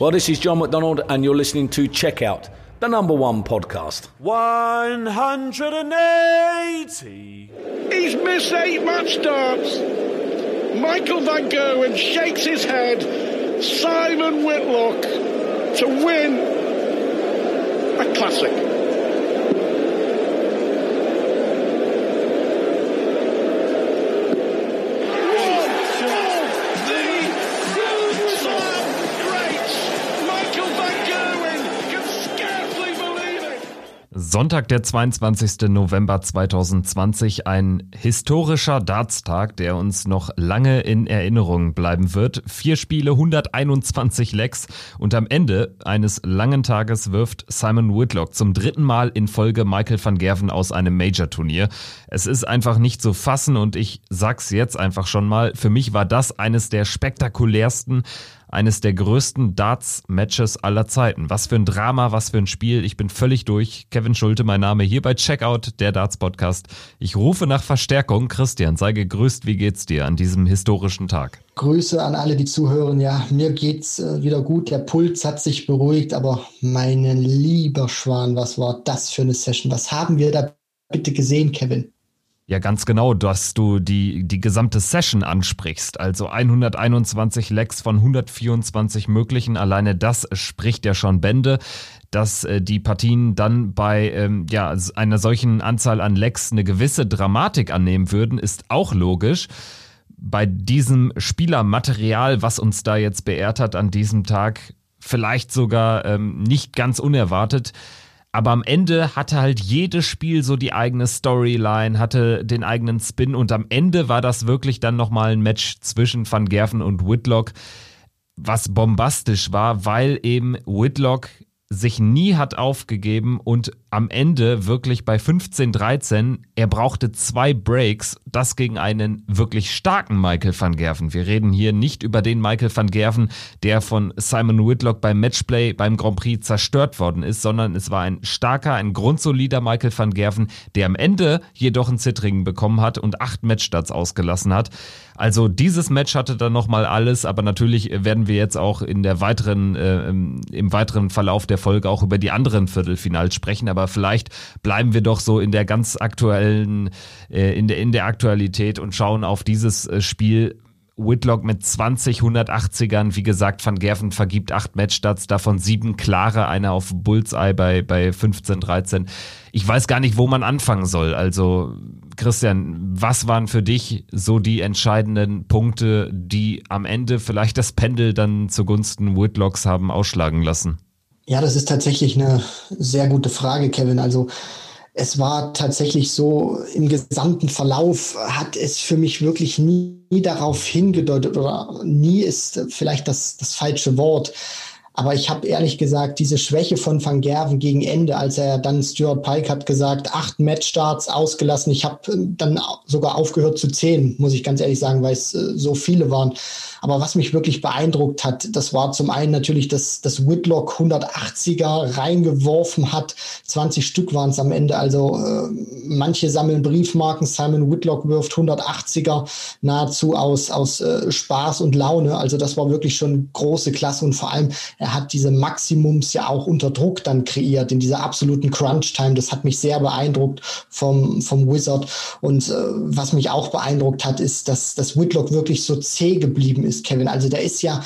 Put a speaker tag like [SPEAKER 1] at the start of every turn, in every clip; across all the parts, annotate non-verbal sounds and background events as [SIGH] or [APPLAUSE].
[SPEAKER 1] Well, this is John McDonald, and you're listening to Checkout, the number one podcast.
[SPEAKER 2] 180.
[SPEAKER 3] He's missed eight match starts. Michael Van Gerwen shakes his head. Simon Whitlock to win a classic.
[SPEAKER 4] Sonntag, der 22. November 2020, ein historischer Dartstag, der uns noch lange in Erinnerung bleiben wird. Vier Spiele, 121 Lecks und am Ende eines langen Tages wirft Simon Whitlock zum dritten Mal in Folge Michael van Gerven aus einem Major-Turnier. Es ist einfach nicht zu fassen und ich sag's jetzt einfach schon mal, für mich war das eines der spektakulärsten eines der größten Darts-Matches aller Zeiten. Was für ein Drama, was für ein Spiel. Ich bin völlig durch. Kevin Schulte, mein Name hier bei Checkout, der Darts-Podcast. Ich rufe nach Verstärkung. Christian, sei gegrüßt. Wie geht's dir an diesem historischen Tag?
[SPEAKER 5] Grüße an alle, die zuhören. Ja, mir geht's äh, wieder gut. Der Puls hat sich beruhigt, aber mein lieber Schwan, was war das für eine Session? Was haben wir da bitte gesehen, Kevin?
[SPEAKER 4] Ja, ganz genau, dass du die, die gesamte Session ansprichst. Also 121 Lecks von 124 möglichen. Alleine das spricht ja schon Bände. Dass äh, die Partien dann bei ähm, ja, einer solchen Anzahl an Lecks eine gewisse Dramatik annehmen würden, ist auch logisch. Bei diesem Spielermaterial, was uns da jetzt beehrt hat an diesem Tag, vielleicht sogar ähm, nicht ganz unerwartet aber am Ende hatte halt jedes Spiel so die eigene Storyline, hatte den eigenen Spin und am Ende war das wirklich dann nochmal ein Match zwischen Van Gerven und Whitlock, was bombastisch war, weil eben Whitlock sich nie hat aufgegeben und am Ende wirklich bei 15, 13, er brauchte zwei Breaks, das gegen einen wirklich starken Michael van Gerven. Wir reden hier nicht über den Michael van Gerven, der von Simon Whitlock beim Matchplay beim Grand Prix zerstört worden ist, sondern es war ein starker, ein grundsolider Michael van Gerven, der am Ende jedoch ein Zittringen bekommen hat und acht Matchstarts ausgelassen hat. Also dieses Match hatte dann nochmal alles, aber natürlich werden wir jetzt auch in der weiteren, äh, im weiteren Verlauf der Folge auch über die anderen Viertelfinals sprechen, aber vielleicht bleiben wir doch so in der ganz aktuellen, äh, in der, in der Aktualität und schauen auf dieses äh, Spiel Whitlock mit 20 180ern. Wie gesagt, Van Gerven vergibt acht Matchstarts, davon sieben klare, eine auf Bullseye bei, bei 15, 13. Ich weiß gar nicht, wo man anfangen soll. Also, Christian, was waren für dich so die entscheidenden Punkte, die am Ende vielleicht das Pendel dann zugunsten Whitlocks haben ausschlagen lassen?
[SPEAKER 5] Ja, das ist tatsächlich eine sehr gute Frage, Kevin. Also, es war tatsächlich so, im gesamten Verlauf hat es für mich wirklich nie, nie darauf hingedeutet oder nie ist vielleicht das, das falsche Wort. Aber ich habe ehrlich gesagt diese Schwäche von Van Gerven gegen Ende, als er dann Stuart Pike hat gesagt, acht Matchstarts ausgelassen. Ich habe dann sogar aufgehört zu zählen, muss ich ganz ehrlich sagen, weil es äh, so viele waren. Aber was mich wirklich beeindruckt hat, das war zum einen natürlich, dass, dass Whitlock 180er reingeworfen hat. 20 Stück waren es am Ende. Also äh, manche sammeln Briefmarken. Simon Whitlock wirft 180er nahezu aus, aus äh, Spaß und Laune. Also das war wirklich schon große Klasse. Und vor allem, er hat diese Maximums ja auch unter Druck dann kreiert, in dieser absoluten Crunch-Time. Das hat mich sehr beeindruckt vom, vom Wizard. Und äh, was mich auch beeindruckt hat, ist, dass, dass Whitlock wirklich so zäh geblieben ist ist, Kevin. Also der ist ja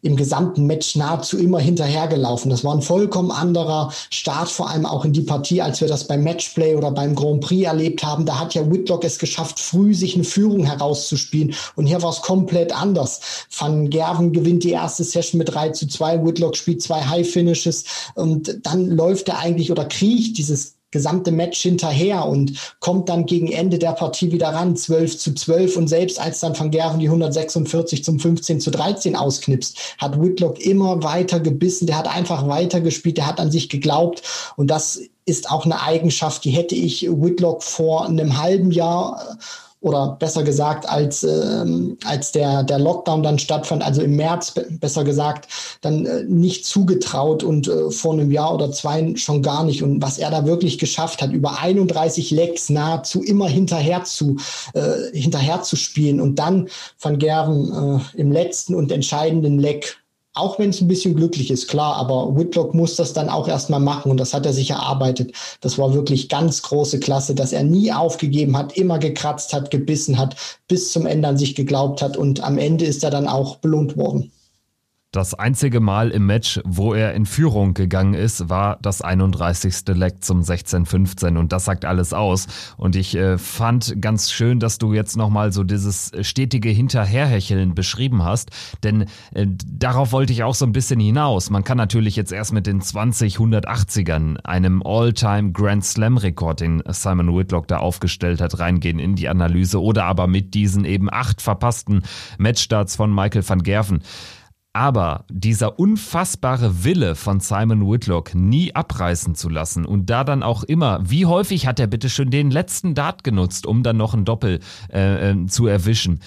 [SPEAKER 5] im gesamten Match nahezu immer hinterhergelaufen. Das war ein vollkommen anderer Start, vor allem auch in die Partie, als wir das beim Matchplay oder beim Grand Prix erlebt haben. Da hat ja Whitlock es geschafft, früh sich eine Führung herauszuspielen. Und hier war es komplett anders. Van Gerven gewinnt die erste Session mit 3 zu 2. Whitlock spielt zwei High Finishes. Und dann läuft er eigentlich oder kriecht dieses gesamte Match hinterher und kommt dann gegen Ende der Partie wieder ran, 12 zu 12 und selbst als dann Van Gerven die 146 zum 15 zu 13 ausknipst, hat Whitlock immer weiter gebissen, der hat einfach weiter gespielt, der hat an sich geglaubt. Und das ist auch eine Eigenschaft, die hätte ich Whitlock vor einem halben Jahr oder besser gesagt, als, ähm, als der, der Lockdown dann stattfand, also im März besser gesagt, dann äh, nicht zugetraut und äh, vor einem Jahr oder zwei schon gar nicht. Und was er da wirklich geschafft hat, über 31 Lecks nahezu immer hinterher zu, äh, hinterher zu spielen und dann Van Gerven äh, im letzten und entscheidenden Leck auch wenn es ein bisschen glücklich ist, klar, aber Whitlock muss das dann auch erstmal machen und das hat er sich erarbeitet. Das war wirklich ganz große Klasse, dass er nie aufgegeben hat, immer gekratzt hat, gebissen hat, bis zum Ende an sich geglaubt hat und am Ende ist er dann auch belohnt worden.
[SPEAKER 4] Das einzige Mal im Match, wo er in Führung gegangen ist, war das 31. Leck zum 16-15 und das sagt alles aus. Und ich äh, fand ganz schön, dass du jetzt nochmal so dieses stetige Hinterherhecheln beschrieben hast, denn äh, darauf wollte ich auch so ein bisschen hinaus. Man kann natürlich jetzt erst mit den 20 180ern, einem All-Time Grand Slam Rekord, den Simon Whitlock da aufgestellt hat, reingehen in die Analyse oder aber mit diesen eben acht verpassten Matchstarts von Michael van Gerven. Aber dieser unfassbare Wille von Simon Whitlock, nie abreißen zu lassen und da dann auch immer, wie häufig hat er bitte schon den letzten Dart genutzt, um dann noch ein Doppel äh, äh, zu erwischen?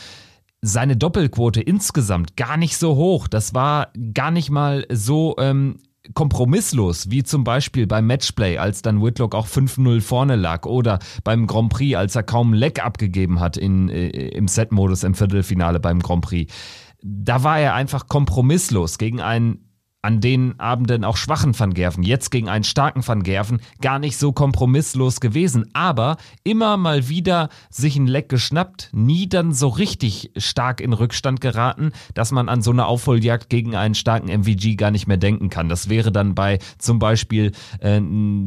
[SPEAKER 4] Seine Doppelquote insgesamt gar nicht so hoch. Das war gar nicht mal so ähm, kompromisslos, wie zum Beispiel beim Matchplay, als dann Whitlock auch 5-0 vorne lag oder beim Grand Prix, als er kaum Leck abgegeben hat in, äh, im Set-Modus im Viertelfinale beim Grand Prix da war er einfach kompromisslos gegen einen an den Abenden auch schwachen Van Gerven, jetzt gegen einen starken Van Gerven, gar nicht so kompromisslos gewesen, aber immer mal wieder sich ein Leck geschnappt, nie dann so richtig stark in Rückstand geraten, dass man an so eine Aufholjagd gegen einen starken MVG gar nicht mehr denken kann. Das wäre dann bei zum Beispiel äh,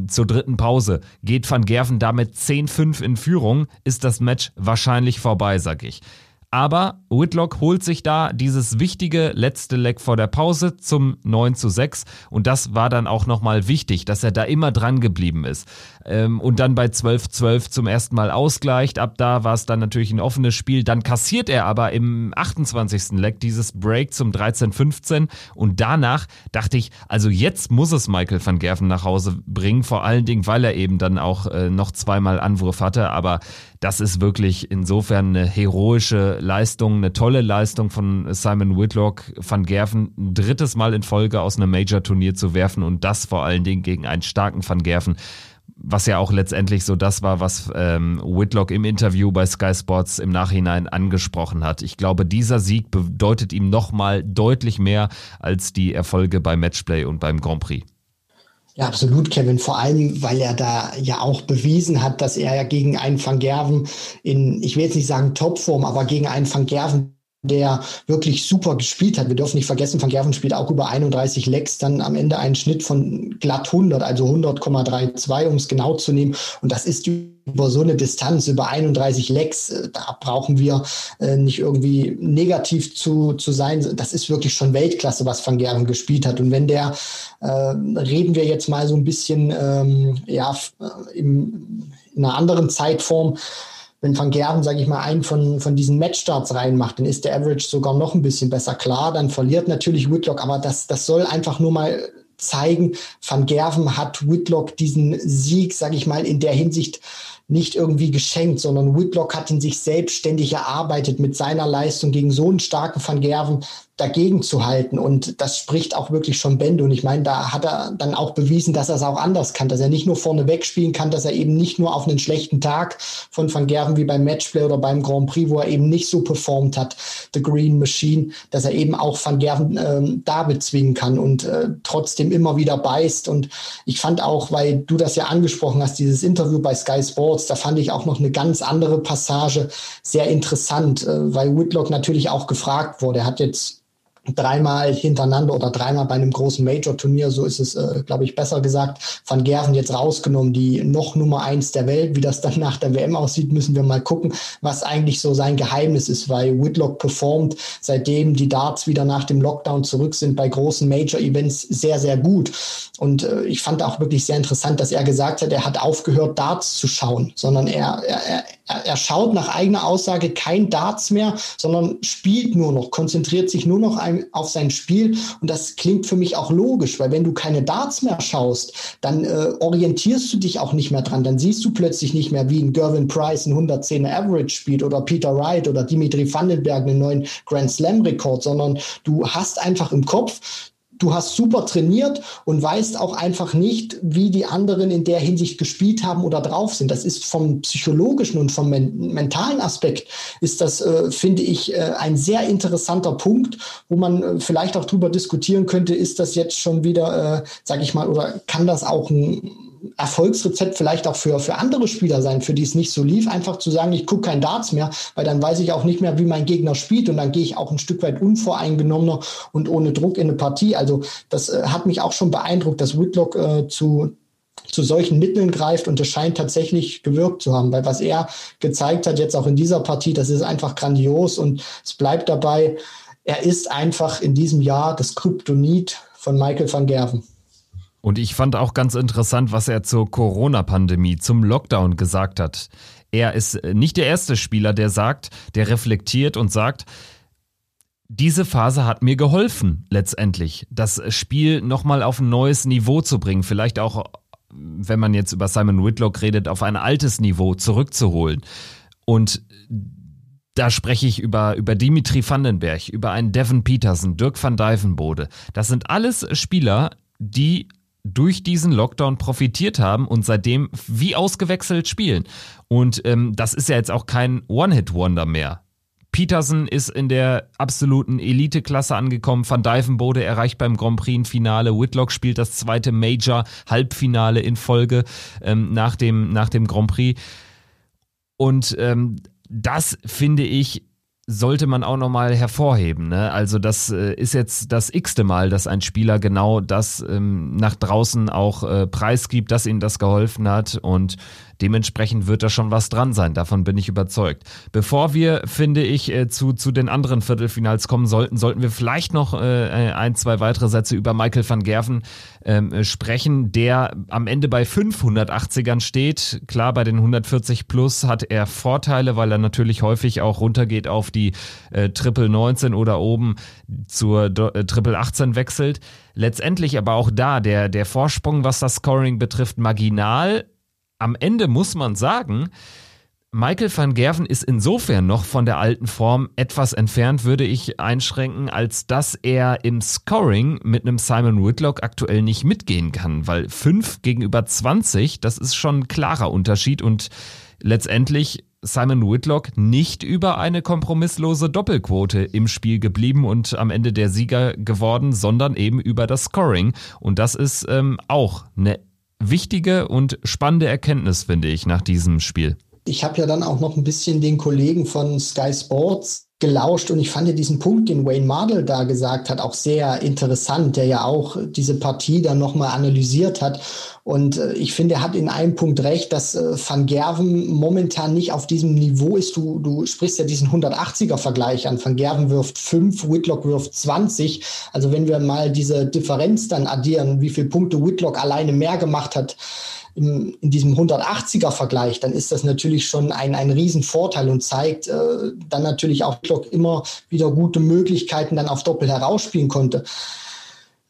[SPEAKER 4] zur dritten Pause. Geht Van Gerven damit 10-5 in Führung, ist das Match wahrscheinlich vorbei, sag ich. Aber Whitlock holt sich da dieses wichtige letzte Leck vor der Pause zum 9 zu 6 und das war dann auch nochmal wichtig, dass er da immer dran geblieben ist ähm, und dann bei 12-12 zum ersten Mal ausgleicht. Ab da war es dann natürlich ein offenes Spiel. Dann kassiert er aber im 28. Leck dieses Break zum 13-15 und danach dachte ich, also jetzt muss es Michael van Gerven nach Hause bringen, vor allen Dingen, weil er eben dann auch äh, noch zweimal Anwurf hatte, aber das ist wirklich insofern eine heroische Leistung, eine tolle Leistung von Simon Whitlock, van Gerven ein drittes Mal in Folge aus einem Major-Turnier zu werfen und das vor allen Dingen gegen einen starken van Gerven was ja auch letztendlich so das war, was ähm, Whitlock im Interview bei Sky Sports im Nachhinein angesprochen hat. Ich glaube, dieser Sieg bedeutet ihm nochmal deutlich mehr als die Erfolge beim Matchplay und beim Grand Prix.
[SPEAKER 5] Ja, absolut, Kevin. Vor allem, weil er da ja auch bewiesen hat, dass er ja gegen einen Van Gerven in, ich will jetzt nicht sagen Topform, aber gegen einen Van Gerven, der wirklich super gespielt hat. Wir dürfen nicht vergessen, Van Gerven spielt auch über 31 Lecks, dann am Ende einen Schnitt von glatt 100, also 100,32, um es genau zu nehmen. Und das ist über so eine Distanz, über 31 Lecks, äh, da brauchen wir äh, nicht irgendwie negativ zu, zu sein. Das ist wirklich schon Weltklasse, was Van Gerven gespielt hat. Und wenn der, äh, reden wir jetzt mal so ein bisschen, ähm, ja, in einer anderen Zeitform, wenn Van Gerven, sage ich mal, einen von, von diesen Matchstarts reinmacht, dann ist der Average sogar noch ein bisschen besser. Klar, dann verliert natürlich Whitlock, aber das, das soll einfach nur mal zeigen, Van Gerven hat Whitlock diesen Sieg, sage ich mal, in der Hinsicht nicht irgendwie geschenkt, sondern Whitlock hat ihn sich selbstständig erarbeitet mit seiner Leistung gegen so einen starken Van Gerven dagegen zu halten. Und das spricht auch wirklich schon Bände. Und ich meine, da hat er dann auch bewiesen, dass er es auch anders kann, dass er nicht nur vorne wegspielen kann, dass er eben nicht nur auf einen schlechten Tag von Van Gerven wie beim Matchplay oder beim Grand Prix, wo er eben nicht so performt hat, The Green Machine, dass er eben auch Van Gerven ähm, da bezwingen kann und äh, trotzdem immer wieder beißt. Und ich fand auch, weil du das ja angesprochen hast, dieses Interview bei Sky Sports, da fand ich auch noch eine ganz andere Passage sehr interessant, äh, weil Whitlock natürlich auch gefragt wurde. Er hat jetzt dreimal hintereinander oder dreimal bei einem großen Major-Turnier, so ist es, äh, glaube ich, besser gesagt, Van Gerven jetzt rausgenommen, die noch Nummer eins der Welt. Wie das dann nach der WM aussieht, müssen wir mal gucken, was eigentlich so sein Geheimnis ist, weil Whitlock performt, seitdem die Darts wieder nach dem Lockdown zurück sind, bei großen Major-Events sehr, sehr gut. Und äh, ich fand auch wirklich sehr interessant, dass er gesagt hat, er hat aufgehört, Darts zu schauen, sondern er, er, er schaut nach eigener Aussage kein Darts mehr, sondern spielt nur noch, konzentriert sich nur noch auf sein Spiel. Und das klingt für mich auch logisch, weil wenn du keine Darts mehr schaust, dann äh, orientierst du dich auch nicht mehr dran. Dann siehst du plötzlich nicht mehr, wie ein Gervin Price ein 110er Average spielt oder Peter Wright oder Dimitri Vandenberg einen neuen Grand Slam Rekord, sondern du hast einfach im Kopf, du hast super trainiert und weißt auch einfach nicht, wie die anderen in der Hinsicht gespielt haben oder drauf sind. Das ist vom psychologischen und vom men mentalen Aspekt ist das, äh, finde ich, äh, ein sehr interessanter Punkt, wo man äh, vielleicht auch drüber diskutieren könnte, ist das jetzt schon wieder, äh, sage ich mal, oder kann das auch ein Erfolgsrezept vielleicht auch für, für andere Spieler sein, für die es nicht so lief, einfach zu sagen, ich gucke kein Darts mehr, weil dann weiß ich auch nicht mehr, wie mein Gegner spielt und dann gehe ich auch ein Stück weit unvoreingenommener und ohne Druck in eine Partie. Also das äh, hat mich auch schon beeindruckt, dass Whitlock äh, zu zu solchen Mitteln greift und es scheint tatsächlich gewirkt zu haben, weil was er gezeigt hat jetzt auch in dieser Partie, das ist einfach grandios und es bleibt dabei, er ist einfach in diesem Jahr das Kryptonit von Michael van Gerven.
[SPEAKER 4] Und ich fand auch ganz interessant, was er zur Corona-Pandemie, zum Lockdown gesagt hat. Er ist nicht der erste Spieler, der sagt, der reflektiert und sagt, diese Phase hat mir geholfen, letztendlich, das Spiel nochmal auf ein neues Niveau zu bringen, vielleicht auch, wenn man jetzt über Simon Whitlock redet, auf ein altes Niveau zurückzuholen. Und da spreche ich über, über Dimitri Vandenberg, über einen Devin Peterson, Dirk van Dijvenbode. Das sind alles Spieler, die durch diesen Lockdown profitiert haben und seitdem wie ausgewechselt spielen. Und ähm, das ist ja jetzt auch kein One-Hit-Wonder mehr. Peterson ist in der absoluten Elite-Klasse angekommen. Van Dijvenbode erreicht beim Grand Prix Finale. Whitlock spielt das zweite Major-Halbfinale in Folge ähm, nach, dem, nach dem Grand Prix. Und ähm, das finde ich sollte man auch nochmal hervorheben. Ne? Also das äh, ist jetzt das x-te Mal, dass ein Spieler genau das ähm, nach draußen auch äh, preisgibt, dass ihm das geholfen hat und Dementsprechend wird da schon was dran sein, davon bin ich überzeugt. Bevor wir, finde ich, äh, zu, zu den anderen Viertelfinals kommen sollten, sollten wir vielleicht noch äh, ein, zwei weitere Sätze über Michael van Gerven ähm, sprechen, der am Ende bei 580ern steht. Klar, bei den 140 plus hat er Vorteile, weil er natürlich häufig auch runtergeht auf die äh, Triple 19 oder oben zur äh, Triple 18 wechselt. Letztendlich aber auch da der, der Vorsprung, was das Scoring betrifft, marginal am Ende muss man sagen, Michael van Gerven ist insofern noch von der alten Form etwas entfernt, würde ich einschränken, als dass er im Scoring mit einem Simon Whitlock aktuell nicht mitgehen kann, weil 5 gegenüber 20, das ist schon ein klarer Unterschied und letztendlich Simon Whitlock nicht über eine kompromisslose Doppelquote im Spiel geblieben und am Ende der Sieger geworden, sondern eben über das Scoring. Und das ist ähm, auch eine wichtige und spannende Erkenntnis, finde ich, nach diesem Spiel.
[SPEAKER 5] Ich habe ja dann auch noch ein bisschen den Kollegen von Sky Sports gelauscht und ich fand diesen Punkt, den Wayne Mardell da gesagt hat, auch sehr interessant, der ja auch diese Partie dann nochmal analysiert hat. Und äh, ich finde, er hat in einem Punkt recht, dass äh, Van Gerven momentan nicht auf diesem Niveau ist. Du, du sprichst ja diesen 180er-Vergleich an. Van Gerven wirft 5, Whitlock wirft 20. Also wenn wir mal diese Differenz dann addieren, wie viele Punkte Whitlock alleine mehr gemacht hat, in, in diesem 180er-Vergleich, dann ist das natürlich schon ein, ein Riesenvorteil und zeigt äh, dann natürlich auch Glock immer wieder gute Möglichkeiten dann auf Doppel herausspielen konnte.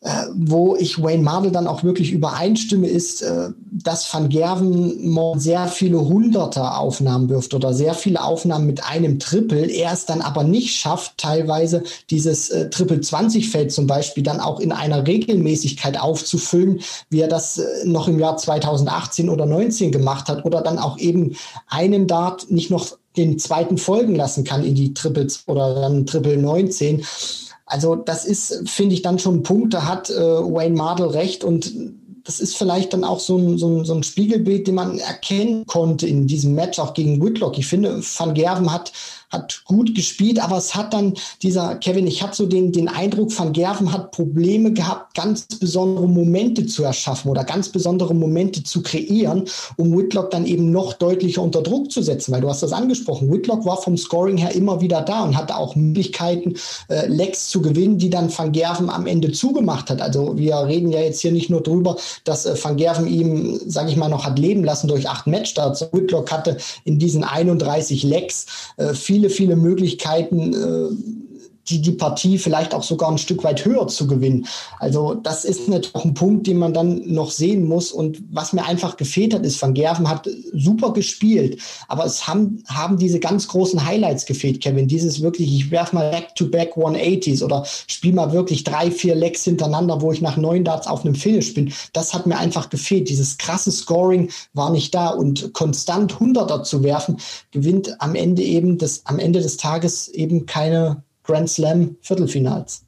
[SPEAKER 5] Äh, wo ich Wayne Marvel dann auch wirklich übereinstimme, ist, äh, dass Van Gerven sehr viele Hunderter Aufnahmen wirft oder sehr viele Aufnahmen mit einem Triple. Er es dann aber nicht schafft, teilweise dieses äh, Triple 20 Feld zum Beispiel dann auch in einer Regelmäßigkeit aufzufüllen, wie er das äh, noch im Jahr 2018 oder 19 gemacht hat oder dann auch eben einen Dart nicht noch den zweiten folgen lassen kann in die Triples oder dann Triple 19 also das ist, finde ich, dann schon ein Punkt, da hat äh, Wayne Mardell recht und das ist vielleicht dann auch so ein, so, ein, so ein Spiegelbild, den man erkennen konnte in diesem Match auch gegen Whitlock. Ich finde, Van Gerven hat hat gut gespielt, aber es hat dann dieser Kevin, ich hatte so den, den Eindruck, Van Gerven hat Probleme gehabt, ganz besondere Momente zu erschaffen oder ganz besondere Momente zu kreieren, um Whitlock dann eben noch deutlicher unter Druck zu setzen, weil du hast das angesprochen. Whitlock war vom Scoring her immer wieder da und hatte auch Möglichkeiten, äh, Lecks zu gewinnen, die dann Van Gerven am Ende zugemacht hat. Also wir reden ja jetzt hier nicht nur drüber, dass äh, Van Gerven ihm, sage ich mal, noch hat leben lassen durch acht Matchstarts. Whitlock hatte in diesen 31 Lecks äh, viel viele, viele Möglichkeiten, äh, die, die Partie vielleicht auch sogar ein Stück weit höher zu gewinnen. Also das ist natürlich ein Punkt, den man dann noch sehen muss. Und was mir einfach gefehlt hat, ist, Van Gerven hat super gespielt, aber es haben, haben diese ganz großen Highlights gefehlt, Kevin. Dieses wirklich, ich werf mal Back-to-Back 180s oder spiel mal wirklich drei, vier Lecks hintereinander, wo ich nach neun Darts auf einem Finish bin. Das hat mir einfach gefehlt. Dieses krasse Scoring war nicht da und konstant Hunderter zu werfen, gewinnt am Ende eben des, am Ende des Tages eben keine Grand Slam Viertelfinals.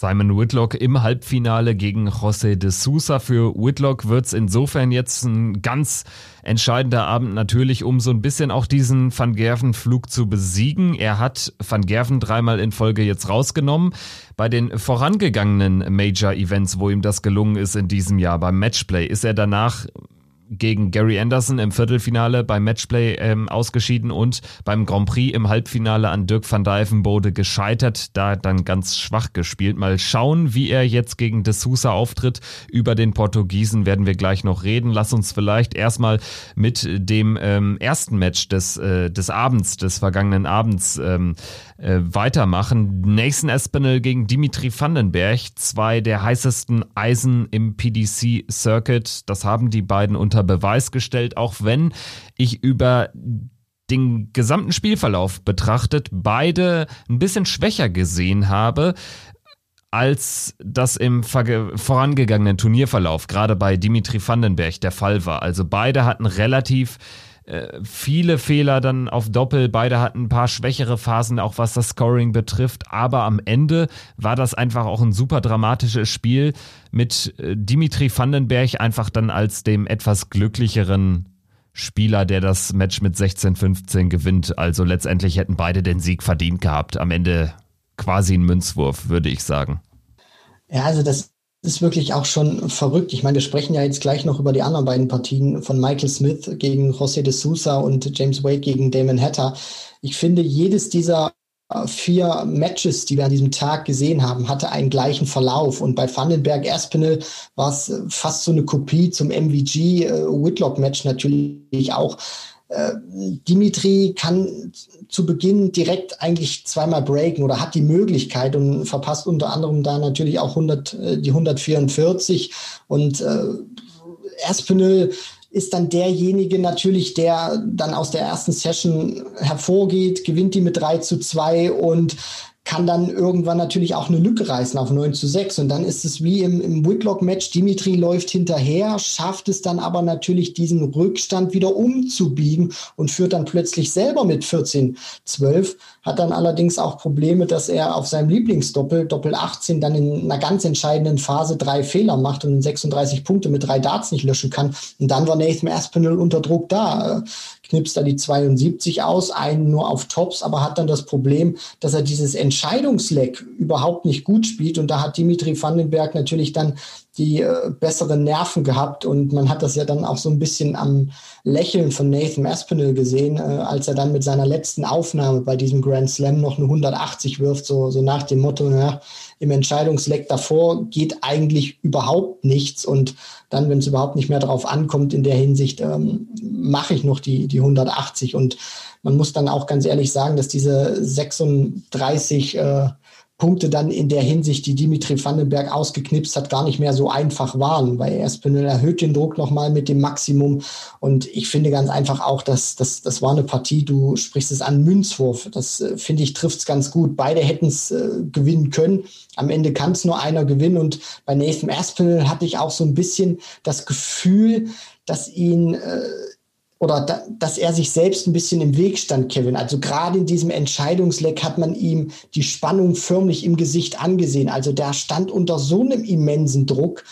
[SPEAKER 4] Simon Whitlock im Halbfinale gegen José de Sousa. Für Whitlock wird es insofern jetzt ein ganz entscheidender Abend natürlich, um so ein bisschen auch diesen Van Gerven-Flug zu besiegen. Er hat Van Gerven dreimal in Folge jetzt rausgenommen. Bei den vorangegangenen Major-Events, wo ihm das gelungen ist in diesem Jahr beim Matchplay, ist er danach gegen Gary Anderson im Viertelfinale beim Matchplay ähm, ausgeschieden und beim Grand Prix im Halbfinale an Dirk van Dijvenbode gescheitert, da dann ganz schwach gespielt. Mal schauen, wie er jetzt gegen De Sousa auftritt. Über den Portugiesen werden wir gleich noch reden. Lass uns vielleicht erstmal mit dem ähm, ersten Match des, äh, des Abends, des vergangenen Abends ähm, äh, weitermachen. Nathan Espinel gegen Dimitri Vandenberg, zwei der heißesten Eisen im PDC Circuit. Das haben die beiden unter Beweis gestellt, auch wenn ich über den gesamten Spielverlauf betrachtet beide ein bisschen schwächer gesehen habe als das im vorangegangenen Turnierverlauf, gerade bei Dimitri Vandenberg der Fall war. Also beide hatten relativ viele Fehler dann auf Doppel. Beide hatten ein paar schwächere Phasen, auch was das Scoring betrifft. Aber am Ende war das einfach auch ein super dramatisches Spiel mit äh, Dimitri Vandenberg einfach dann als dem etwas glücklicheren Spieler, der das Match mit 16-15 gewinnt. Also letztendlich hätten beide den Sieg verdient gehabt. Am Ende quasi ein Münzwurf, würde ich sagen.
[SPEAKER 5] Ja, also das ist wirklich auch schon verrückt. Ich meine, wir sprechen ja jetzt gleich noch über die anderen beiden Partien von Michael Smith gegen José de Sousa und James Wade gegen Damon Hatter. Ich finde, jedes dieser vier Matches, die wir an diesem Tag gesehen haben, hatte einen gleichen Verlauf. Und bei Vandenberg Espinel war es fast so eine Kopie zum MVG äh, Whitlock Match natürlich auch. Äh, Dimitri kann zu Beginn direkt eigentlich zweimal breaken oder hat die Möglichkeit und verpasst unter anderem da natürlich auch 100, äh, die 144 und äh, Espinel ist dann derjenige natürlich, der dann aus der ersten Session hervorgeht, gewinnt die mit 3 zu 2 und kann dann irgendwann natürlich auch eine Lücke reißen auf 9 zu 6. Und dann ist es wie im, im Whitlock-Match, Dimitri läuft hinterher, schafft es dann aber natürlich, diesen Rückstand wieder umzubiegen und führt dann plötzlich selber mit 14, 12 hat dann allerdings auch Probleme, dass er auf seinem Lieblingsdoppel, Doppel 18, dann in einer ganz entscheidenden Phase drei Fehler macht und 36 Punkte mit drei Darts nicht löschen kann. Und dann war Nathan Aspinall unter Druck da, knipst da die 72 aus, einen nur auf Tops, aber hat dann das Problem, dass er dieses Entscheidungsleck überhaupt nicht gut spielt. Und da hat Dimitri Vandenberg natürlich dann die äh, besseren Nerven gehabt und man hat das ja dann auch so ein bisschen am Lächeln von Nathan Aspinall gesehen, äh, als er dann mit seiner letzten Aufnahme bei diesem Grand Slam noch eine 180 wirft, so, so nach dem Motto, ja, im Entscheidungsleck davor geht eigentlich überhaupt nichts und dann, wenn es überhaupt nicht mehr darauf ankommt, in der Hinsicht ähm, mache ich noch die, die 180 und man muss dann auch ganz ehrlich sagen, dass diese 36 äh, Punkte dann in der Hinsicht, die Dimitri Vandenberg ausgeknipst hat, gar nicht mehr so einfach waren, weil Espinel erhöht den Druck nochmal mit dem Maximum. Und ich finde ganz einfach auch, dass das, das war eine Partie, du sprichst es an, Münzwurf. Das äh, finde ich trifft es ganz gut. Beide hätten es äh, gewinnen können. Am Ende kann es nur einer gewinnen. Und bei Nathan Espinel hatte ich auch so ein bisschen das Gefühl, dass ihn äh, oder da, dass er sich selbst ein bisschen im Weg stand, Kevin. Also gerade in diesem Entscheidungsleck hat man ihm die Spannung förmlich im Gesicht angesehen. Also der stand unter so einem immensen Druck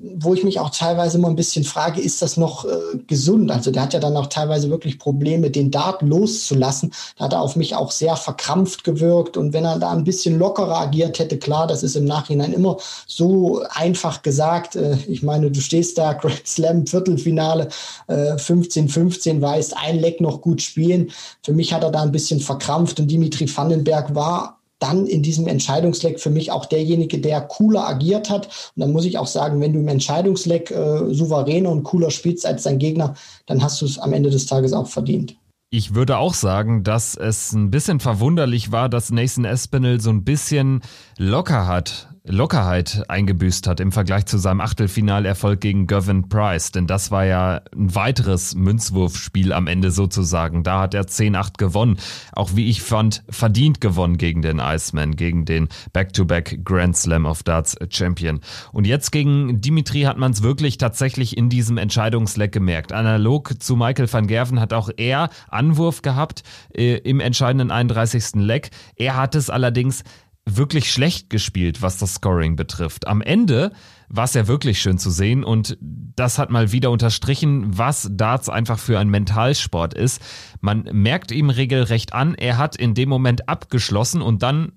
[SPEAKER 5] wo ich mich auch teilweise immer ein bisschen frage, ist das noch äh, gesund? Also der hat ja dann auch teilweise wirklich Probleme, den Dart loszulassen. Da hat er auf mich auch sehr verkrampft gewirkt. Und wenn er da ein bisschen lockerer agiert hätte, klar, das ist im Nachhinein immer so einfach gesagt. Äh, ich meine, du stehst da, [LAUGHS] Grand Slam, Viertelfinale, äh, 15-15, weißt, ein Leck noch gut spielen. Für mich hat er da ein bisschen verkrampft und Dimitri Vandenberg war dann in diesem Entscheidungsleck für mich auch derjenige, der cooler agiert hat. Und dann muss ich auch sagen, wenn du im Entscheidungsleck äh, souveräner und cooler spielst als dein Gegner, dann hast du es am Ende des Tages auch verdient.
[SPEAKER 4] Ich würde auch sagen, dass es ein bisschen verwunderlich war, dass Nathan Espinel so ein bisschen locker hat Lockerheit eingebüßt hat im Vergleich zu seinem Achtelfinalerfolg gegen Gavin Price. Denn das war ja ein weiteres Münzwurfspiel am Ende sozusagen. Da hat er 10-8 gewonnen. Auch wie ich fand, verdient gewonnen gegen den Iceman, gegen den Back-to-Back -Back Grand Slam of Darts Champion. Und jetzt gegen Dimitri hat man es wirklich tatsächlich in diesem Entscheidungsleck gemerkt. Analog zu Michael van Gerven hat auch er Anwurf gehabt äh, im entscheidenden 31. Leck. Er hat es allerdings wirklich schlecht gespielt, was das Scoring betrifft. Am Ende war es ja wirklich schön zu sehen und das hat mal wieder unterstrichen, was Darts einfach für ein Mentalsport ist. Man merkt ihm regelrecht an, er hat in dem Moment abgeschlossen und dann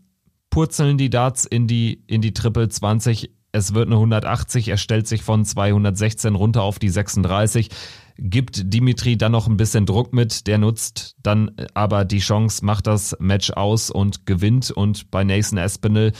[SPEAKER 4] purzeln die Darts in die, in die Triple 20. Es wird eine 180, er stellt sich von 216 runter auf die 36 gibt Dimitri dann noch ein bisschen Druck mit, der nutzt dann aber die Chance, macht das Match aus und gewinnt und bei Nathan Espinel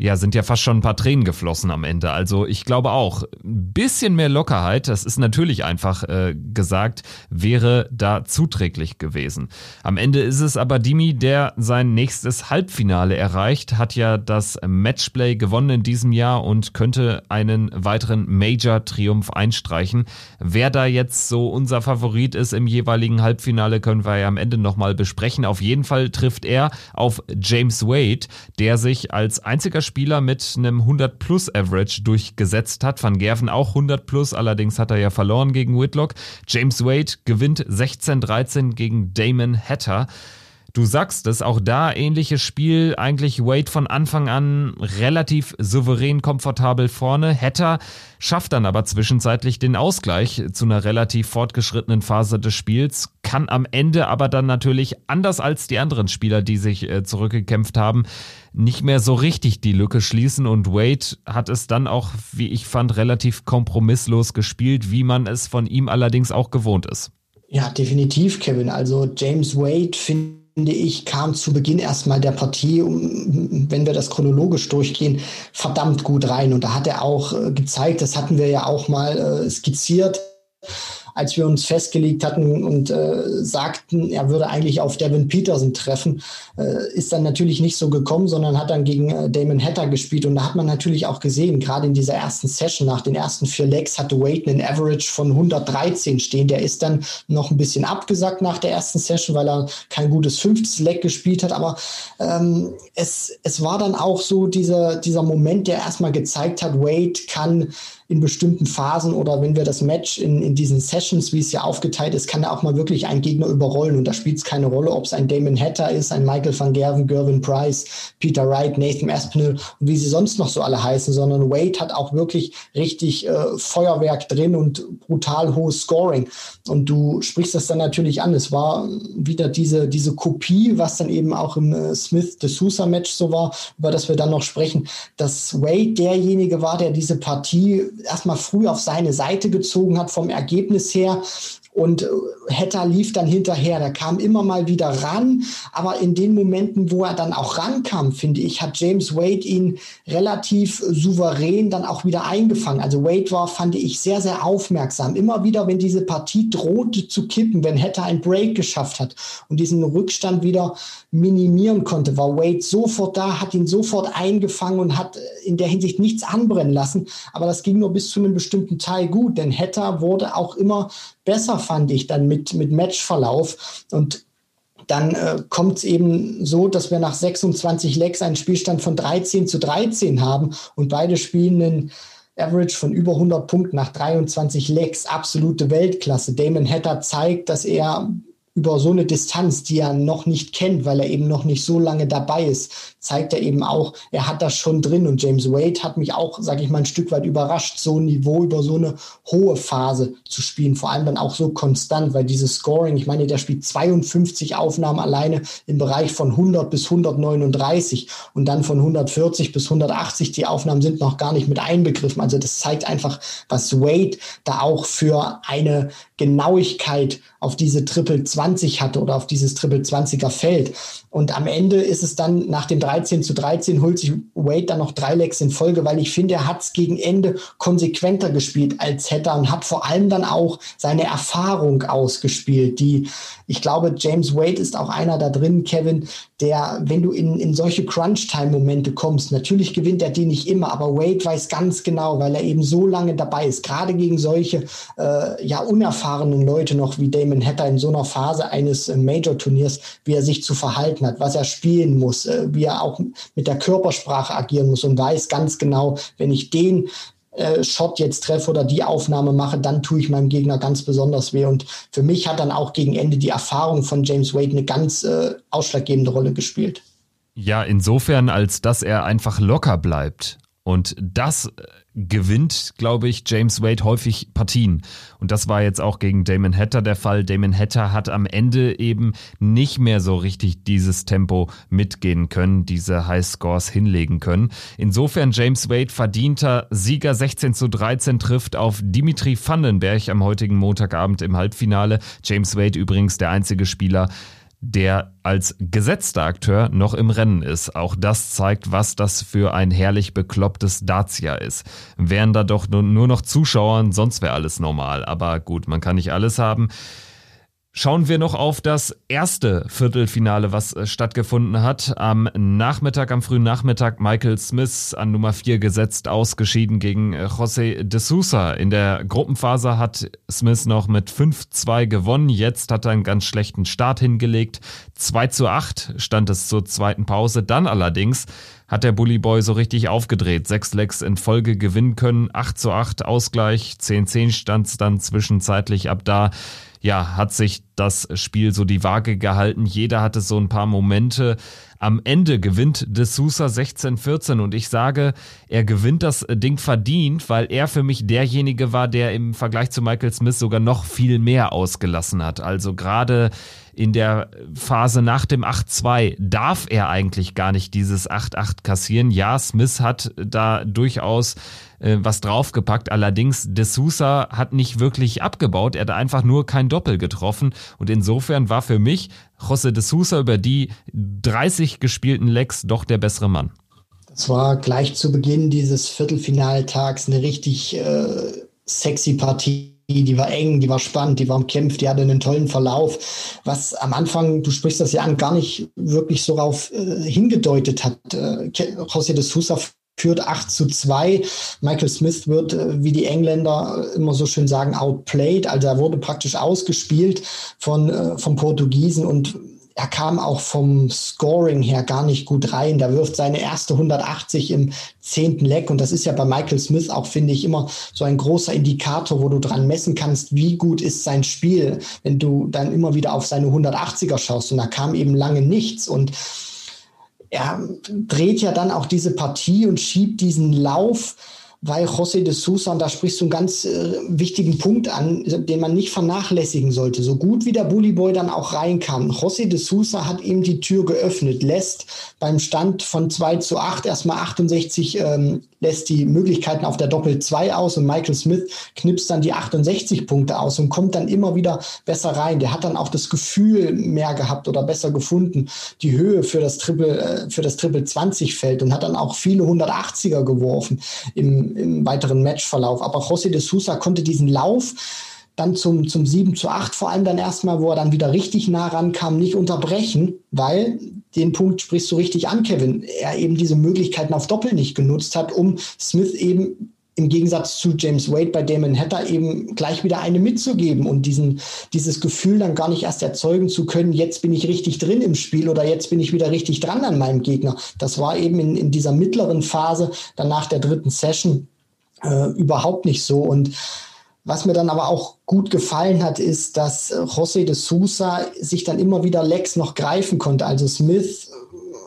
[SPEAKER 4] ja, sind ja fast schon ein paar Tränen geflossen am Ende. Also ich glaube auch, ein bisschen mehr Lockerheit, das ist natürlich einfach äh, gesagt, wäre da zuträglich gewesen. Am Ende ist es aber Dimi, der sein nächstes Halbfinale erreicht, hat ja das Matchplay gewonnen in diesem Jahr und könnte einen weiteren Major-Triumph einstreichen. Wer da jetzt so unser Favorit ist im jeweiligen Halbfinale, können wir ja am Ende nochmal besprechen. Auf jeden Fall trifft er auf James Wade, der sich als einziger Spieler mit einem 100 plus Average durchgesetzt hat. Van Gerven auch 100 plus, allerdings hat er ja verloren gegen Whitlock. James Wade gewinnt 16-13 gegen Damon Hatter. Du sagst es, auch da ähnliches Spiel, eigentlich Wade von Anfang an relativ souverän komfortabel vorne. Hatter schafft dann aber zwischenzeitlich den Ausgleich zu einer relativ fortgeschrittenen Phase des Spiels, kann am Ende aber dann natürlich, anders als die anderen Spieler, die sich äh, zurückgekämpft haben, nicht mehr so richtig die Lücke schließen und Wade hat es dann auch, wie ich fand, relativ kompromisslos gespielt, wie man es von ihm allerdings auch gewohnt ist.
[SPEAKER 5] Ja, definitiv, Kevin. Also James Wade finde finde ich, kam zu Beginn erstmal der Partie, wenn wir das chronologisch durchgehen, verdammt gut rein. Und da hat er auch äh, gezeigt, das hatten wir ja auch mal äh, skizziert, als wir uns festgelegt hatten und äh, sagten, er würde eigentlich auf Devin Peterson treffen, äh, ist dann natürlich nicht so gekommen, sondern hat dann gegen äh, Damon Hatter gespielt. Und da hat man natürlich auch gesehen, gerade in dieser ersten Session, nach den ersten vier Legs hatte Wade einen Average von 113 stehen. Der ist dann noch ein bisschen abgesackt nach der ersten Session, weil er kein gutes fünftes Leg gespielt hat. Aber ähm, es, es war dann auch so dieser, dieser Moment, der erstmal gezeigt hat, Wade kann in bestimmten Phasen oder wenn wir das Match in, in diesen Sessions, wie es ja aufgeteilt ist, kann er auch mal wirklich einen Gegner überrollen. Und da spielt es keine Rolle, ob es ein Damon Hatter ist, ein Michael van Gerven, Gervin Price, Peter Wright, Nathan Aspinall und wie sie sonst noch so alle heißen, sondern Wade hat auch wirklich richtig äh, Feuerwerk drin und brutal hohes Scoring. Und du sprichst das dann natürlich an. Es war wieder diese, diese Kopie, was dann eben auch im äh, Smith de Sousa Match so war, über das wir dann noch sprechen, dass Wade derjenige war, der diese Partie erstmal früh auf seine Seite gezogen hat vom Ergebnis her und Hatter lief dann hinterher, der kam immer mal wieder ran, aber in den Momenten, wo er dann auch rankam, finde ich, hat James Wade ihn relativ souverän dann auch wieder eingefangen. Also Wade war, fand ich, sehr, sehr aufmerksam. Immer wieder, wenn diese Partie drohte zu kippen, wenn Hatter ein Break geschafft hat und diesen Rückstand wieder minimieren konnte, war Wade sofort da, hat ihn sofort eingefangen und hat in der Hinsicht nichts anbrennen lassen. Aber das ging nur bis zu einem bestimmten Teil gut, denn Hatter wurde auch immer besser, fand ich, dann mit, mit Matchverlauf. Und dann äh, kommt es eben so, dass wir nach 26 Legs einen Spielstand von 13 zu 13 haben und beide spielen einen Average von über 100 Punkten nach 23 Legs. Absolute Weltklasse. Damon Hatter zeigt, dass er über so eine Distanz, die er noch nicht kennt, weil er eben noch nicht so lange dabei ist, zeigt er eben auch, er hat das schon drin. Und James Wade hat mich auch, sage ich mal, ein Stück weit überrascht, so ein Niveau über so eine hohe Phase zu spielen. Vor allem dann auch so konstant, weil dieses Scoring, ich meine, der spielt 52 Aufnahmen alleine im Bereich von 100 bis 139 und dann von 140 bis 180. Die Aufnahmen sind noch gar nicht mit einbegriffen. Also das zeigt einfach, was Wade da auch für eine Genauigkeit auf diese Triple 20 20 hatte oder auf dieses Triple 20er Feld. Und am Ende ist es dann nach dem 13 zu 13 holt sich Wade dann noch drei Lecks in Folge, weil ich finde, er hat es gegen Ende konsequenter gespielt als Hatter und hat vor allem dann auch seine Erfahrung ausgespielt, die ich glaube, James Wade ist auch einer da drin, Kevin, der, wenn du in, in solche Crunch-Time-Momente kommst, natürlich gewinnt er die nicht immer, aber Wade weiß ganz genau, weil er eben so lange dabei ist, gerade gegen solche äh, ja unerfahrenen Leute noch wie Damon Hatter in so einer Phase eines äh, Major-Turniers, wie er sich zu verhalten hat, was er spielen muss, äh, wie er auch mit der Körpersprache agieren muss und weiß ganz genau, wenn ich den äh, Shot jetzt treffe oder die Aufnahme mache, dann tue ich meinem Gegner ganz besonders weh. Und für mich hat dann auch gegen Ende die Erfahrung von James Wade eine ganz äh, ausschlaggebende Rolle gespielt.
[SPEAKER 4] Ja, insofern, als dass er einfach locker bleibt. Und das äh, gewinnt, glaube ich, James Wade häufig Partien. Und das war jetzt auch gegen Damon Hatter der Fall. Damon Hatter hat am Ende eben nicht mehr so richtig dieses Tempo mitgehen können, diese High Scores hinlegen können. Insofern James Wade verdienter Sieger 16 zu 13 trifft auf Dimitri Vandenberg am heutigen Montagabend im Halbfinale. James Wade übrigens der einzige Spieler, der als gesetzter Akteur noch im Rennen ist. Auch das zeigt, was das für ein herrlich beklopptes Dacia ist. Wären da doch nur noch Zuschauern, sonst wäre alles normal. Aber gut, man kann nicht alles haben. Schauen wir noch auf das erste Viertelfinale, was äh, stattgefunden hat. Am Nachmittag, am frühen Nachmittag, Michael Smith an Nummer 4 gesetzt, ausgeschieden gegen äh, José de Sousa. In der Gruppenphase hat Smith noch mit 5-2 gewonnen. Jetzt hat er einen ganz schlechten Start hingelegt. 2 zu 8 stand es zur zweiten Pause. Dann allerdings hat der Bully Boy so richtig aufgedreht. Sechs Lecks in Folge gewinnen können. 8 zu 8 Ausgleich. 10-10 stand es dann zwischenzeitlich ab da ja, hat sich das Spiel so die Waage gehalten. Jeder hatte so ein paar Momente. Am Ende gewinnt De Sousa 16-14 und ich sage, er gewinnt das Ding verdient, weil er für mich derjenige war, der im Vergleich zu Michael Smith sogar noch viel mehr ausgelassen hat. Also gerade in der Phase nach dem 8-2 darf er eigentlich gar nicht dieses 8-8 kassieren. Ja, Smith hat da durchaus äh, was draufgepackt. Allerdings, De Sousa hat nicht wirklich abgebaut. Er hat einfach nur kein Doppel getroffen. Und insofern war für mich José De Sousa über die 30 gespielten Lecks doch der bessere Mann.
[SPEAKER 5] Das war gleich zu Beginn dieses Viertelfinaltags eine richtig äh, sexy Partie. Die war eng, die war spannend, die war umkämpft, die hatte einen tollen Verlauf, was am Anfang, du sprichst das ja an, gar nicht wirklich so darauf äh, hingedeutet hat. Äh, José de Sousa führt 8 zu 2. Michael Smith wird, äh, wie die Engländer immer so schön sagen, outplayed. Also er wurde praktisch ausgespielt von, äh, vom Portugiesen und er kam auch vom Scoring her gar nicht gut rein. Der wirft seine erste 180 im zehnten Leck. Und das ist ja bei Michael Smith auch, finde ich, immer so ein großer Indikator, wo du dran messen kannst, wie gut ist sein Spiel, wenn du dann immer wieder auf seine 180er schaust. Und da kam eben lange nichts. Und er dreht ja dann auch diese Partie und schiebt diesen Lauf weil José de Sousa, und da sprichst du einen ganz äh, wichtigen Punkt an, den man nicht vernachlässigen sollte. So gut wie der Bully Boy dann auch reinkam, José de Sousa hat ihm die Tür geöffnet, lässt beim Stand von 2 zu 8 erstmal 68, ähm, lässt die Möglichkeiten auf der Doppel 2 aus und Michael Smith knipst dann die 68 Punkte aus und kommt dann immer wieder besser rein. Der hat dann auch das Gefühl mehr gehabt oder besser gefunden, die Höhe für das Triple, äh, für das Triple 20 Feld und hat dann auch viele 180er geworfen im im, weiteren Matchverlauf. Aber José de Sousa konnte diesen Lauf dann zum, zum 7 zu 8 vor allem dann erstmal, wo er dann wieder richtig nah rankam, nicht unterbrechen, weil den Punkt sprichst du richtig an, Kevin, er eben diese Möglichkeiten auf Doppel nicht genutzt hat, um Smith eben im Gegensatz zu James Wade bei Damon Hatter eben gleich wieder eine mitzugeben und diesen, dieses Gefühl dann gar nicht erst erzeugen zu können, jetzt bin ich richtig drin im Spiel oder jetzt bin ich wieder richtig dran an meinem Gegner. Das war eben in, in dieser mittleren Phase, dann nach der dritten Session, äh, überhaupt nicht so. Und was mir dann aber auch gut gefallen hat, ist, dass José de Sousa sich dann immer wieder Lex noch greifen konnte. Also Smith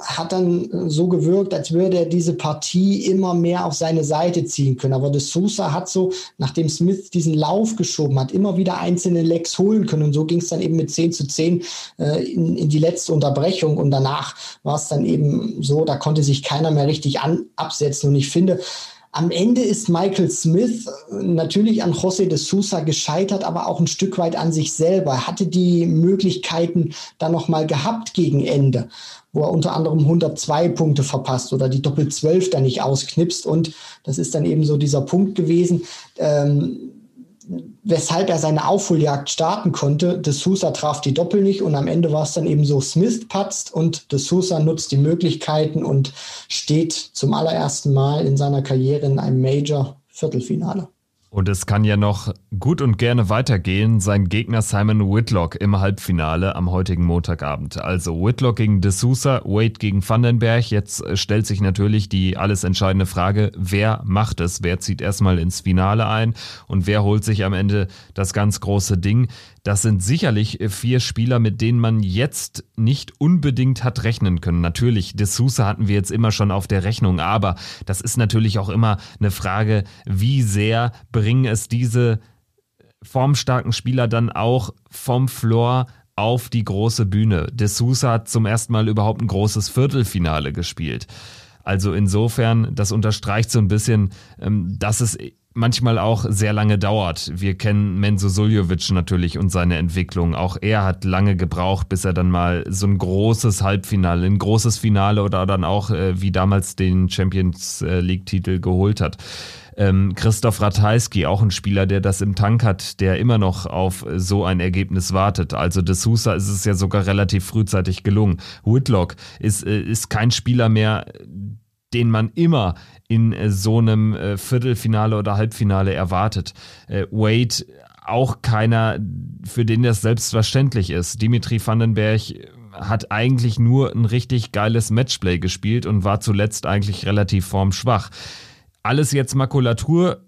[SPEAKER 5] hat dann so gewirkt, als würde er diese Partie immer mehr auf seine Seite ziehen können. Aber de Sousa hat so, nachdem Smith diesen Lauf geschoben hat, immer wieder einzelne Lecks holen können. Und so ging es dann eben mit 10 zu 10 äh, in, in die letzte Unterbrechung. Und danach war es dann eben so, da konnte sich keiner mehr richtig an, absetzen. Und ich finde, Am Ende ist Michael Smith natürlich an José de Sousa gescheitert, aber auch ein Stück weit an sich selber. Er hatte die Möglichkeiten da nochmal gehabt gegen Ende, wo er unter anderem 102 Punkte verpasst oder die Doppel-12 da nicht ausknipst. Und das ist dann eben so dieser Punkt gewesen. Ähm, weshalb er seine Aufholjagd starten konnte. De Sousa traf die Doppel nicht und am Ende war es dann eben so, Smith patzt und De Sousa nutzt die Möglichkeiten und steht zum allerersten Mal in seiner Karriere in einem Major Viertelfinale.
[SPEAKER 4] Und es kann ja noch gut und gerne weitergehen. Sein Gegner Simon Whitlock im Halbfinale am heutigen Montagabend. Also Whitlock gegen De Sousa, Wade gegen Vandenberg. Jetzt stellt sich natürlich die alles entscheidende Frage, wer macht es? Wer zieht erstmal ins Finale ein und wer holt sich am Ende das ganz große Ding? Das sind sicherlich vier Spieler, mit denen man jetzt nicht unbedingt hat rechnen können. Natürlich, De Sousa hatten wir jetzt immer schon auf der Rechnung, aber das ist natürlich auch immer eine Frage, wie sehr bringen es diese formstarken Spieler dann auch vom Floor auf die große Bühne. De Sousa hat zum ersten Mal überhaupt ein großes Viertelfinale gespielt. Also insofern, das unterstreicht so ein bisschen, ähm, dass es manchmal auch sehr lange dauert. Wir kennen Menzo Suljovic natürlich und seine Entwicklung. Auch er hat lange gebraucht, bis er dann mal so ein großes Halbfinale, ein großes Finale oder dann auch äh, wie damals den Champions äh, League-Titel geholt hat. Ähm, Christoph Ratajski, auch ein Spieler, der das im Tank hat, der immer noch auf so ein Ergebnis wartet. Also De Sousa ist es ja sogar relativ frühzeitig gelungen. Whitlock ist, äh, ist kein Spieler mehr, den man immer in äh, so einem äh, Viertelfinale oder Halbfinale erwartet. Äh, Wade auch keiner, für den das selbstverständlich ist. Dimitri Vandenberg hat eigentlich nur ein richtig geiles Matchplay gespielt und war zuletzt eigentlich relativ formschwach. Alles jetzt Makulatur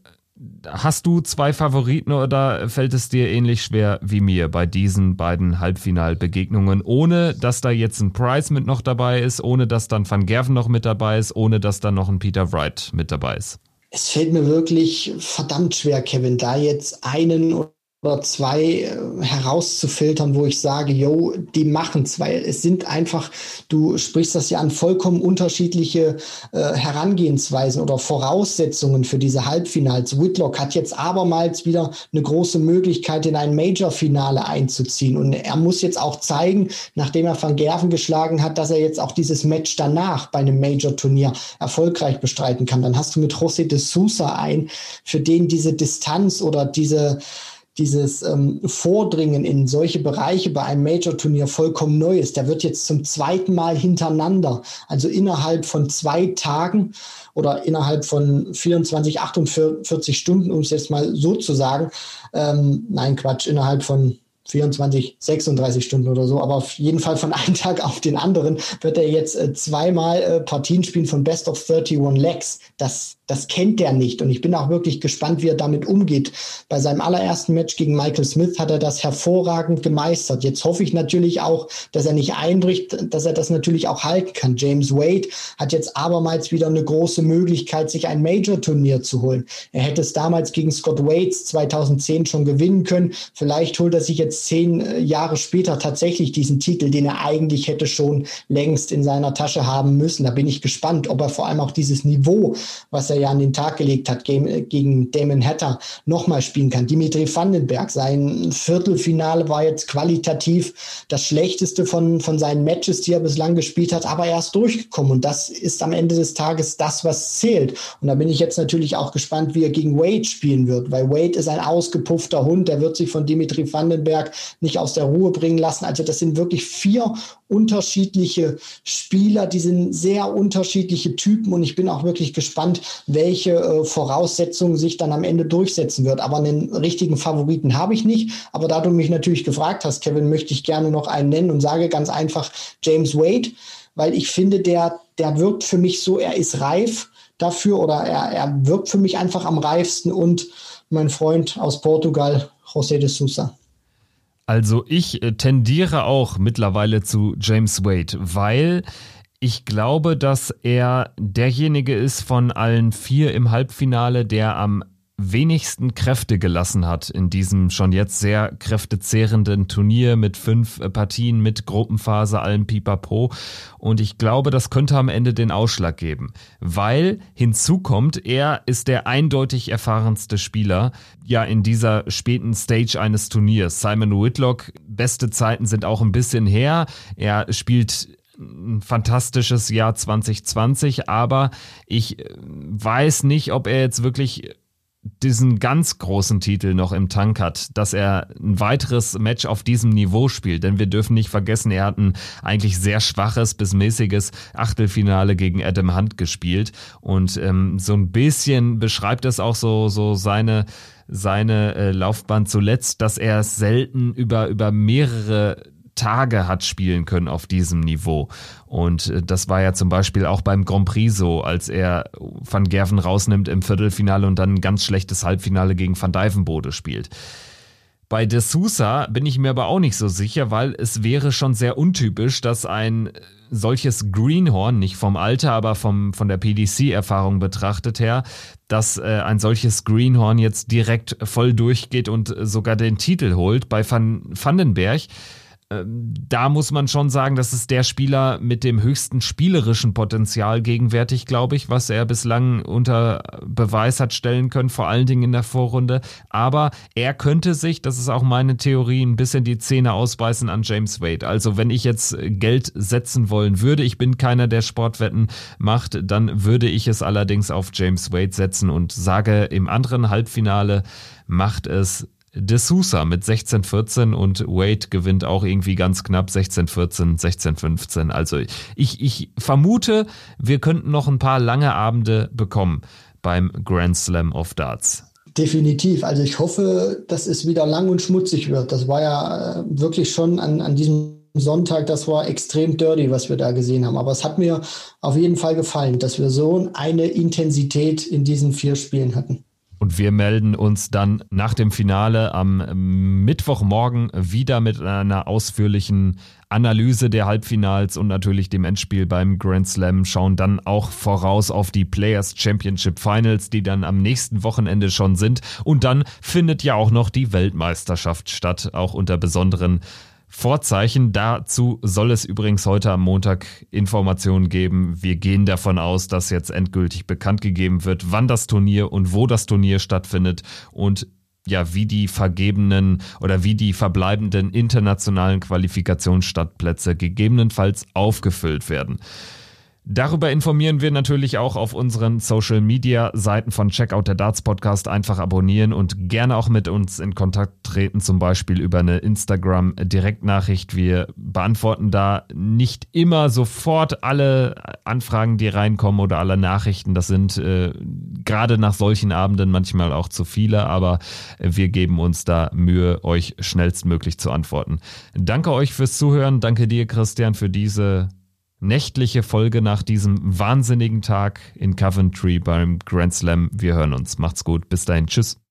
[SPEAKER 4] Hast du zwei Favoriten oder fällt es dir ähnlich schwer wie mir bei diesen beiden Halbfinalbegegnungen, ohne dass da jetzt ein Price mit noch dabei ist, ohne dass dann Van Gerven noch mit dabei ist, ohne dass dann noch ein Peter Wright mit dabei ist?
[SPEAKER 5] Es fällt mir wirklich verdammt schwer, Kevin, da jetzt einen oder zwei äh, herauszufiltern, wo ich sage, yo, die machen es, weil es sind einfach, du sprichst das ja an, vollkommen unterschiedliche äh, Herangehensweisen oder Voraussetzungen für diese Halbfinals. Whitlock hat jetzt abermals wieder eine große Möglichkeit, in ein Major-Finale einzuziehen und er muss jetzt auch zeigen, nachdem er Van Gerven geschlagen hat, dass er jetzt auch dieses Match danach bei einem Major-Turnier erfolgreich bestreiten kann. Dann hast du mit José de Sousa ein, für den diese Distanz oder diese dieses ähm, Vordringen in solche Bereiche bei einem Major-Turnier vollkommen neu ist. Der wird jetzt zum zweiten Mal hintereinander, also innerhalb von zwei Tagen oder innerhalb von 24, 48 Stunden, um es jetzt mal so zu sagen, ähm, nein, Quatsch, innerhalb von 24, 36 Stunden oder so, aber auf jeden Fall von einem [LAUGHS] Tag auf den anderen wird er jetzt äh, zweimal äh, Partien spielen von Best of 31 Legs. Das, das kennt der nicht und ich bin auch wirklich gespannt, wie er damit umgeht. Bei seinem allerersten Match gegen Michael Smith hat er das hervorragend gemeistert. Jetzt hoffe ich natürlich auch, dass er nicht einbricht, dass er das natürlich auch halten kann. James Wade hat jetzt abermals wieder eine große Möglichkeit, sich ein Major-Turnier zu holen. Er hätte es damals gegen Scott Waits 2010 schon gewinnen können. Vielleicht holt er sich jetzt jetzt zehn äh, Jahre später tatsächlich diesen Titel, den er eigentlich hätte schon längst in seiner Tasche haben müssen. Da bin ich gespannt, ob er vor allem auch dieses Niveau, was er ja an den Tag gelegt hat gegen Damon Hatter, nochmal spielen kann. Dimitri Vandenberg, sein Viertelfinale war jetzt qualitativ das schlechteste von, von seinen Matches, die er bislang gespielt hat, aber er ist durchgekommen und das ist am Ende des Tages das, was zählt. Und da bin ich jetzt natürlich auch gespannt, wie er gegen Wade spielen wird, weil Wade ist ein ausgepuffter Hund, der wird sich von Dimitri Vandenberg nicht aus der Ruhe bringen lassen. Also das sind wirklich vier unterschiedliche Spieler, die sind sehr unterschiedliche Typen und ich bin auch wirklich gespannt, welche äh, Voraussetzungen sich dann am Ende durchsetzen wird. Aber einen richtigen Favoriten habe ich nicht. Aber da du mich natürlich gefragt hast, Kevin, möchte ich gerne noch einen nennen und sage ganz einfach James Wade, weil ich finde, der, der wirkt für mich so, er ist reif dafür oder er, er wirkt für mich einfach am reifsten und mein Freund aus Portugal, José de Sousa.
[SPEAKER 4] Also ich äh, tendiere auch mittlerweile zu James Wade, weil ich glaube, dass er derjenige ist von allen vier im Halbfinale, der am wenigsten Kräfte gelassen hat in diesem schon jetzt sehr kräftezehrenden Turnier mit fünf Partien, mit Gruppenphase, allem Pipapo. Und ich glaube, das könnte am Ende den Ausschlag geben, weil hinzu kommt, er ist der eindeutig erfahrenste Spieler ja in dieser späten Stage eines Turniers. Simon Whitlock, beste Zeiten sind auch ein bisschen her. Er spielt ein fantastisches Jahr 2020, aber ich äh, weiß nicht, ob er jetzt wirklich diesen ganz großen Titel noch im Tank hat, dass er ein weiteres Match auf diesem Niveau spielt. Denn wir dürfen nicht vergessen, er hat ein eigentlich sehr schwaches bis mäßiges Achtelfinale gegen Adam Hunt gespielt. Und ähm, so ein bisschen beschreibt es auch so, so seine seine äh, Laufbahn zuletzt, dass er selten über, über mehrere Tage hat spielen können auf diesem Niveau. Und äh, das war ja zum Beispiel auch beim Grand Prix so, als er Van Gerven rausnimmt im Viertelfinale und dann ein ganz schlechtes Halbfinale gegen Van Dijvenbode spielt. Bei De Sousa bin ich mir aber auch nicht so sicher, weil es wäre schon sehr untypisch, dass ein solches Greenhorn, nicht vom Alter, aber vom, von der PDC-Erfahrung betrachtet her, dass äh, ein solches Greenhorn jetzt direkt voll durchgeht und sogar den Titel holt. Bei Van Vandenberg da muss man schon sagen, das ist der Spieler mit dem höchsten spielerischen Potenzial gegenwärtig, glaube ich, was er bislang unter Beweis hat stellen können, vor allen Dingen in der Vorrunde. Aber er könnte sich, das ist auch meine Theorie, ein bisschen die Zähne ausbeißen an James Wade. Also wenn ich jetzt Geld setzen wollen würde, ich bin keiner, der Sportwetten macht, dann würde ich es allerdings auf James Wade setzen und sage, im anderen Halbfinale macht es De Sousa mit 16-14 und Wade gewinnt auch irgendwie ganz knapp 16-14, 16-15. Also ich, ich vermute, wir könnten noch ein paar lange Abende bekommen beim Grand Slam of Darts.
[SPEAKER 5] Definitiv. Also ich hoffe, dass es wieder lang und schmutzig wird. Das war ja äh, wirklich schon an, an diesem Sonntag, das war extrem dirty, was wir da gesehen haben. Aber es hat mir auf jeden Fall gefallen, dass wir so eine Intensität in diesen vier Spielen hatten.
[SPEAKER 4] Und wir melden uns dann nach dem Finale am Mittwochmorgen wieder mit einer ausführlichen Analyse der Halbfinals und natürlich dem Endspiel beim Grand Slam, schauen dann auch voraus auf die Players Championship Finals, die dann am nächsten Wochenende schon sind. Und dann findet ja auch noch die Weltmeisterschaft statt, auch unter besonderen Vorzeichen. Dazu soll es übrigens heute am Montag Informationen geben. Wir gehen davon aus, dass jetzt endgültig bekannt gegeben wird, wann das Turnier und wo das Turnier stattfindet und ja, wie die vergebenen oder wie die verbleibenden internationalen Qualifikationsstartplätze gegebenenfalls aufgefüllt werden. Darüber informieren wir natürlich auch auf unseren Social Media Seiten von Checkout der Darts Podcast. Einfach abonnieren und gerne auch mit uns in Kontakt treten, zum Beispiel über eine Instagram Direktnachricht. Wir beantworten da nicht immer sofort alle Anfragen, die reinkommen oder alle Nachrichten. Das sind äh, gerade nach solchen Abenden manchmal auch zu viele, aber wir geben uns da Mühe, euch schnellstmöglich zu antworten. Danke euch fürs Zuhören. Danke dir, Christian, für diese nächtliche Folge nach diesem wahnsinnigen Tag in Coventry beim Grand Slam. Wir hören uns. Macht's gut. Bis dahin. Tschüss.